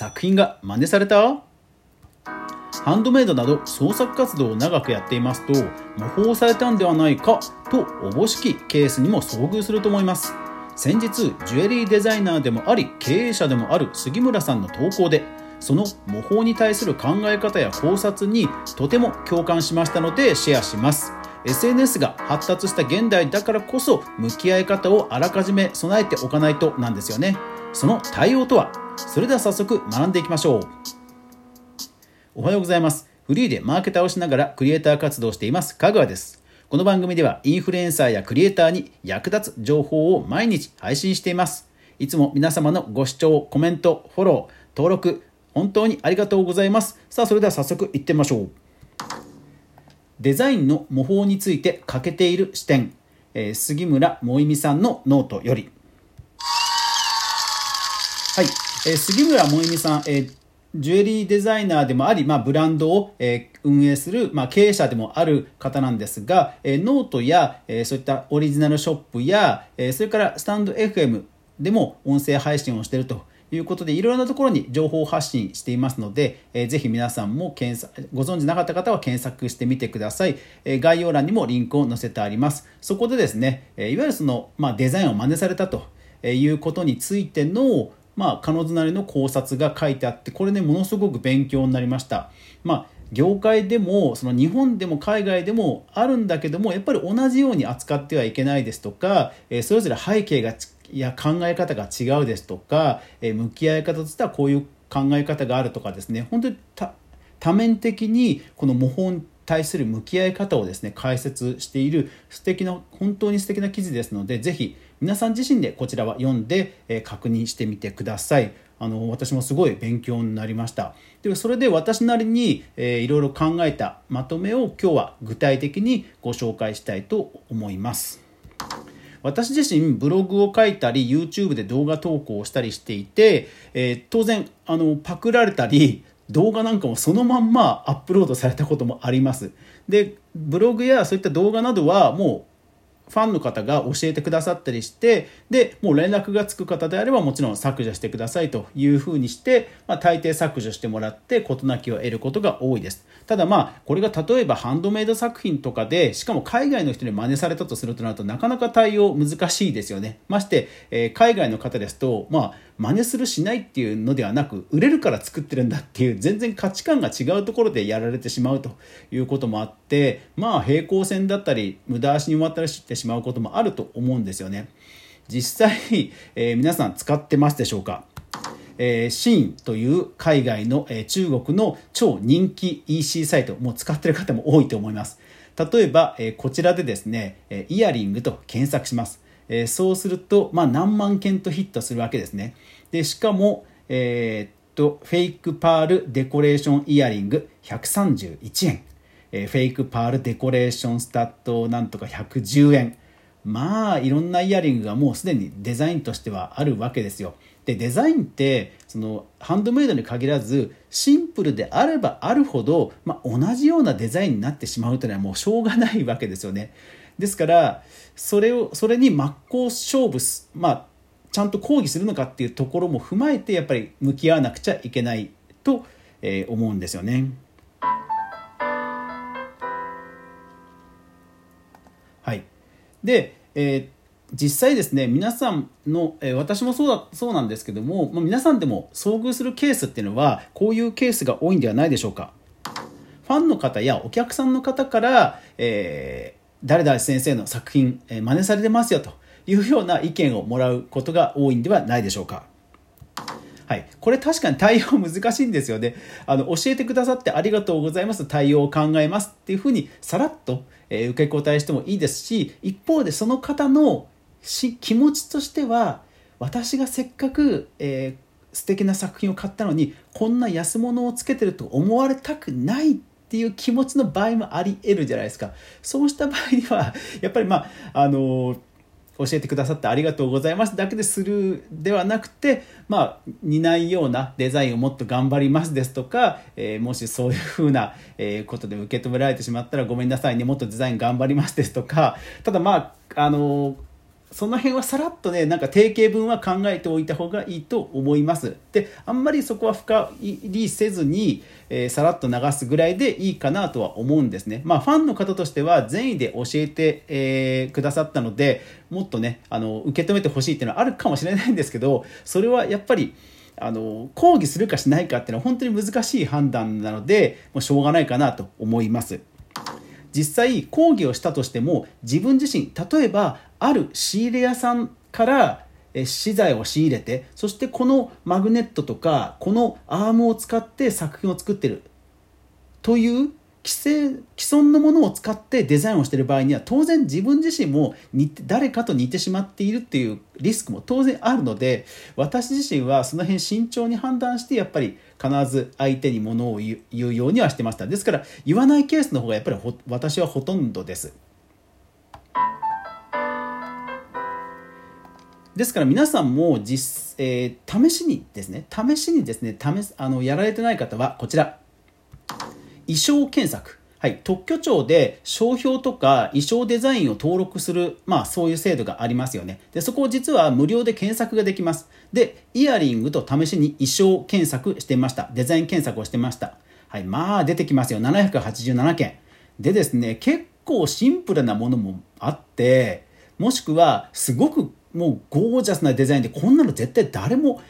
作品が真似された？ハンドメイドなど創作活動を長くやっていますと模倣されたんではないかとおぼしきケースにも遭遇すると思います。先日ジュエリーデザイナーでもあり経営者でもある杉村さんの投稿でその模倣に対する考え方や考察にとても共感しましたのでシェアします。SNS が発達した現代だからこそ向き合い方をあらかじめ備えておかないとなんですよね。その対応とは？それでは早速学んでいきましょう。おはようございます。フリーでマーケターをしながらクリエイター活動しています香川です。この番組ではインフルエンサーやクリエイターに役立つ情報を毎日配信しています。いつも皆様のご視聴コメントフォロー登録本当にありがとうございます。さあそれでは早速いってみましょう。デザインの模倣について欠けている視点、えー、杉村萌美さんのノートより。はい、えー、杉村萌美さん、えージュエリーデザイナーでもあり、まあ、ブランドを、えー、運営する、まあ、経営者でもある方なんですが、えー、ノートや、えー、そういったオリジナルショップや、えー、それからスタンド FM でも音声配信をしているということでいろいろなところに情報発信していますので、えー、ぜひ皆さんも検索ご存知なかった方は検索してみてください、えー、概要欄にもリンクを載せてありますそこでですね、えー、いわゆるその、まあ、デザインを真似されたということについてのまあ、彼女なりの考察が書いてあってこれねものすごく勉強になりました。まあ業界でもその日本でも海外でもあるんだけどもやっぱり同じように扱ってはいけないですとか、えそれぞれ背景がや考え方が違うですとか、え向き合い方としてはこういう考え方があるとかですね。本当に多面的にこの模倣に対する向き合い方をですね解説している素敵な本当に素敵な記事ですのでぜひ皆さん自身でこちらは読んで、え確認してみてください。あの私もすごい勉強になりました。でそれで私なりに、えー、いろいろ考えたまとめを今日は具体的にご紹介したいと思います。私自身ブログを書いたり YouTube で動画投稿をしたりしていて、えー、当然あのパクられたり動画なんかもそのまんまアップロードされたこともあります。でブログやそういった動画などはもうファンの方が教えてくださったりしてでもう連絡がつく方であればもちろん削除してくださいというふうにして、まあ、大抵削除してもらって事なきを得ることが多いです。ただまあこれが例えばハンドメイド作品とかでしかも海外の人に真似されたとするとなるとなかなか対応難しいですよね。まして、えー、海外の方ですとまあ真似するしないっていうのではなく売れるから作ってるんだっていう全然価値観が違うところでやられてしまうということもあってまあ平行線だったり無駄足に終わったりしてしまうこともあると思うんですよね。実際、えー、皆さん使ってますでしょうか？えー、シーンという海外の、えー、中国の超人気 EC サイトもう使ってる方も多いと思います。例えば、えー、こちらでですね、えイヤリングと検索します。えー、そうすると、まあ、何万件とヒットするわけですね。でしかも、えー、っとフェイクパールデコレーションイヤリング131円、えー、フェイクパールデコレーションスタッドなんとか110円まあいろんなイヤリングがもうすでにデザインとしてはあるわけですよ。でデザインってそのハンドメイドに限らずシンプルであればあるほど、まあ、同じようなデザインになってしまうというのはもうしょうがないわけですよね。ですからそれをそれに真っ向勝負すまあちゃんと抗議するのかっていうところも踏まえてやっぱり向き合わなくちゃいけないと、えー、思うんですよね。はい、で、えー、実際ですね皆さんの、えー、私もそうだそうなんですけども、まあ、皆さんでも遭遇するケースっていうのはこういうケースが多いんではないでしょうか。ファンの方やお客さんの方から、えー、誰々先生の作品、えー、真似されてますよというような意見をもらうことが多いんではないでしょうか。はい、これ確かに対応難しいんですよね。あの教えてくださってありがとうございます。対応を考えますっていうふうにさらっと、えー、受け答えしてもいいですし一方でその方のし気持ちとしては私がせっかく、えー、素敵な作品を買ったのにこんな安物をつけてると思われたくないっていう気持ちの場合もあり得るじゃないですか。そうした場合には、やっぱりまあ、あの教えてくださってありがとうございますだけでするではなくて、まあ、似ないようなデザインをもっと頑張りますですとか、えー、もしそういうふうな、えことで受け止められてしまったらごめんなさいねもっとデザイン頑張りますですとかただまああのその辺はさらっとねなんか定型文は考えておいた方がいいと思いますであんまりそこは深入りせずに、えー、さらっと流すぐらいでいいかなとは思うんですねまあファンの方としては善意で教えて、えー、くださったのでもっとねあの受け止めてほしいっていうのはあるかもしれないんですけどそれはやっぱりあの抗議するかしないかっていうのは本当に難しい判断なのでもうしょうがないかなと思います。実際講義をしたとしても自分自身例えばある仕入れ屋さんから資材を仕入れてそしてこのマグネットとかこのアームを使って作品を作ってるという既成既存のものを使ってデザインをしている場合には当然自分自身も似て誰かと似てしまっているっていうリスクも当然あるので私自身はその辺慎重に判断してやっぱり必ず相手にものを言うようにはしてました。ですから言わないケースの方がやっぱり私はほとんどです。ですから皆さんも実、えー、試しにですね試しにですね試すあのやられてない方はこちら。衣装検索。はい、特許庁で商標とか衣装デザインを登録する、まあそういう制度がありますよね。で、そこを実は無料で検索ができます。で、イヤリングと試しに衣装検索してました。デザイン検索をしてました。はい、まあ出てきますよ。787件。でですね、結構シンプルなものもあって、もしくはすごくもうゴージャスなデザインでこんなの絶対誰も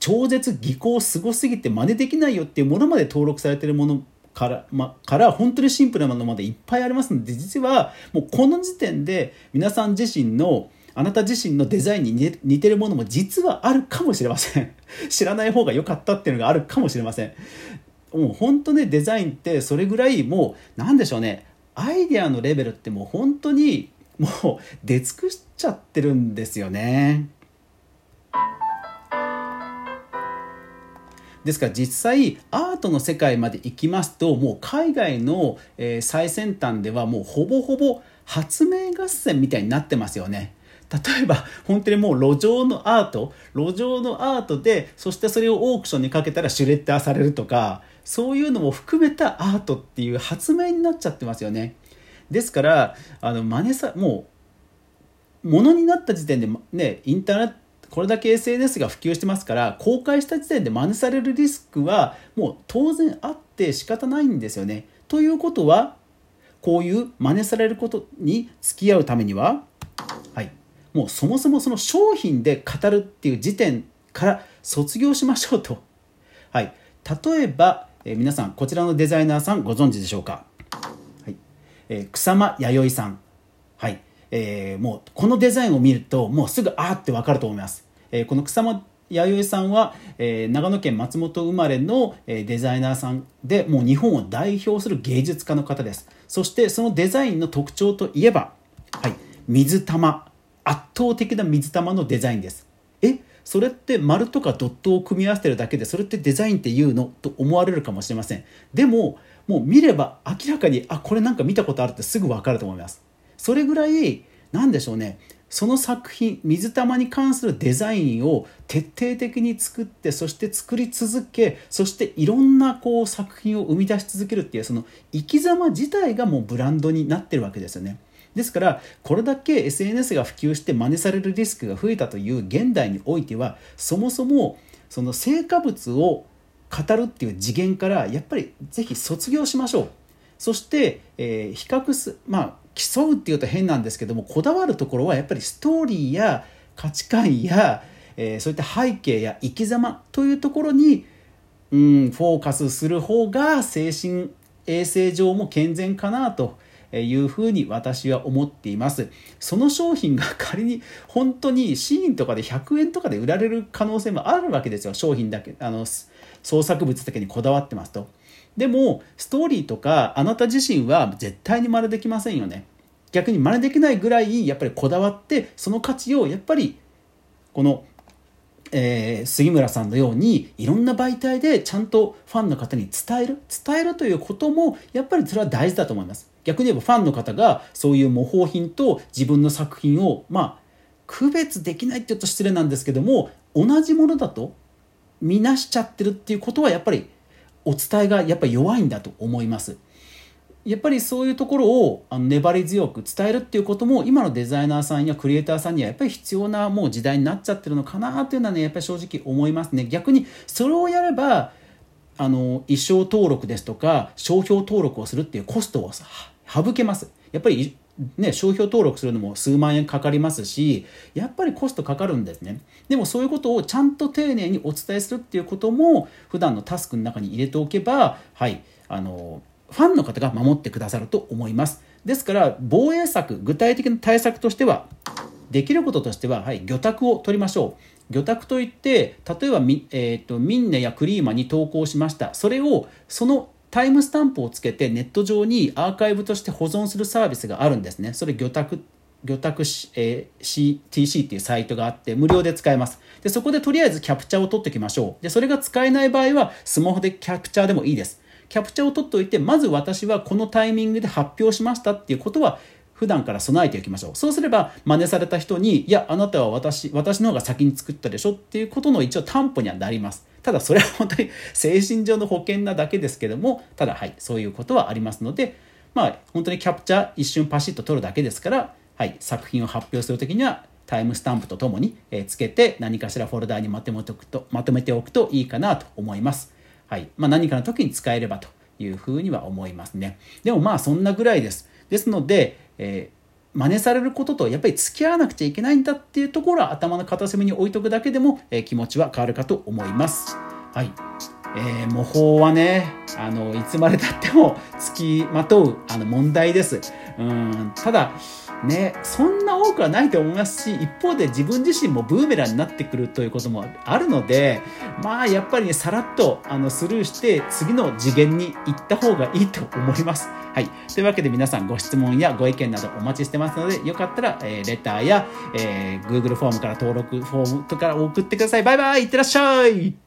超絶技巧すごすぎて真似できないよっていうものまで登録されてるものから,、ま、から本当にシンプルなものまでいっぱいありますので実はもうこの時点で皆さん自身のあなた自身のデザインに似てるものも実はあるかもしれません。知らない方が良かったっていうのがあるかもしれません。もう本当ねデザインってそれぐらいもう何でしょうね。アイデアのレベルってもう本当にもう出尽くしちゃってるんですよね。ですから実際アートの世界まで行きますともう海外の、え最先端ではもうほぼほぼ発明合戦みたいになってますよね。例えば 本当にもう路上のアート路上のアートでそしてそれをオークションにかけたらシュレッダーされるとかそういうのも含めたアートっていう発明になっちゃってますよね。ですからあの真似さもうものになった時点でねインターネットこれだけ SNS が普及してますから公開した時点で真似されるリスクはもう当然あって仕方ないんですよね。ということはこういう真似されることに付き合うためには、はい、もうそもそもその商品で語るっていう時点から卒業しましょうと。はい、例えば、えー、皆さんこちらのデザイナーさんご存知でしょうか、はいえー、草間彌生さん。えー、もうこのデザインを見るともうすぐあーって分かると思います。えー、この草間弥生さんは、えー、長野県松本生まれの、え、デザイナーさんでもう日本を代表する芸術家の方です。そしてそのデザインの特徴といえば、はい、水玉。圧倒的な水玉のデザインです。え？それって丸とかドットを組み合わせてるだけでそれってデザインって言うのと思われるかもしれません。でももう見れば明らかにあこれなんか見たことあるってすぐ分かると思います。それぐらい何でしょうねその作品水玉に関するデザインを徹底的に作ってそして作り続けそしていろんなこう作品を生み出し続けるっていうその生き様自体がもうブランドになってるわけですよね。ですからこれだけ SNS が普及して真似されるリスクが増えたという現代においてはそもそもその成果物を語るっていう次元からやっぱりぜひ卒業しましょう。そして、えー、比較すまあ競うっていうと変なんですけどもこだわるところはやっぱりストーリーや価値観や、えー、そういった背景や生き様というところに、うん、フォーカスする方が精神衛生上も健全かなというふうに私は思っています。その商品が仮に本当にシーンとかで100円とかで売られる可能性もあるわけですよ。商品だけ、あの、創作物だけにこだわってますと。でもストーリーとかあなた自身は絶対に真似できませんよね。逆に真似できないぐらいやっぱりこだわってその価値をやっぱりこの、えー、杉村さんのようにいろんな媒体でちゃんとファンの方に伝える？伝えるということもやっぱりそれは大事だと思います。逆に言えばファンの方がそういう模倣品と自分の作品をまあ区別できないって言うと失礼なんですけども同じものだと見なしちゃってるっていうことはやっぱりお伝えがやっぱり弱いんだと思います。やっぱりそういうところをあの粘り強く伝えるっていうことも今のデザイナーさんやクリエイターさんにはやっぱり必要なもう時代になっちゃってるのかなというのはねやっぱり正直思いますね逆にそれをやればあの衣装登録ですとか商標登録をするっていうコストを省けますやっぱりね、商標登録するのも数万円かかりますしやっぱりコストかかるんですねでもそういうことをちゃんと丁寧にお伝えするっていうことも普段のタスクの中に入れておけばはいあのファンの方が守ってくださると思います。ですから、防衛策、具体的な対策としては、できることとしては、はい、魚拓を取りましょう。魚拓といって、例えばみ、えーと、ミンネやクリーマに投稿しました。それを、そのタイムスタンプをつけてネット上にアーカイブとして保存するサービスがあるんですね。それ魚拓魚拓、えー、CTC っていうサイトがあって無料で使えます。でそこでとりあえずキャプチャーを取っておきましょう。でそれが使えない場合はスマホでキャプチャーでもいいです。キャプチャーを取っておいてまず私はこのタイミングで発表しましたっていうことは普段から備えておきましょうそうすれば真似された人にいやあなたは私私の方が先に作ったでしょっていうことの一応担保にはなりますただそれは本当に 精神上の保険なだけですけどもただはいそういうことはありますのでまあ本当にキャプチャー一瞬パシッと撮るだけですからはい作品を発表する時にはタイムスタンプとともにつけて何かしらフォルダーにまとめておくとまとめておくといいかなと思いますはいまあ、何かの時に使えればというふうには思いますね。でもまあそんなぐらいです。ですので、えー、真似されることとやっぱり付き合わなくちゃいけないんだっていうところは頭の片隅に置いとくだけでも、えー、気持ちは変わるかと思います。はい。えー、模倣はね、あの、いつまでたっても付きまとうあの問題です。うん、ただ、ね、そんな多くはないと思いますし、一方で自分自身もブーメランになってくるということもあるので、まあやっぱりね、さらっとあのスルーして次の次元に行った方がいいと思います。はい。というわけで皆さんご質問やご意見などお待ちしてますので、よかったら、えー、レターや、えー、Google フォームから登録フォームとか送ってください。バイバイいってらっしゃい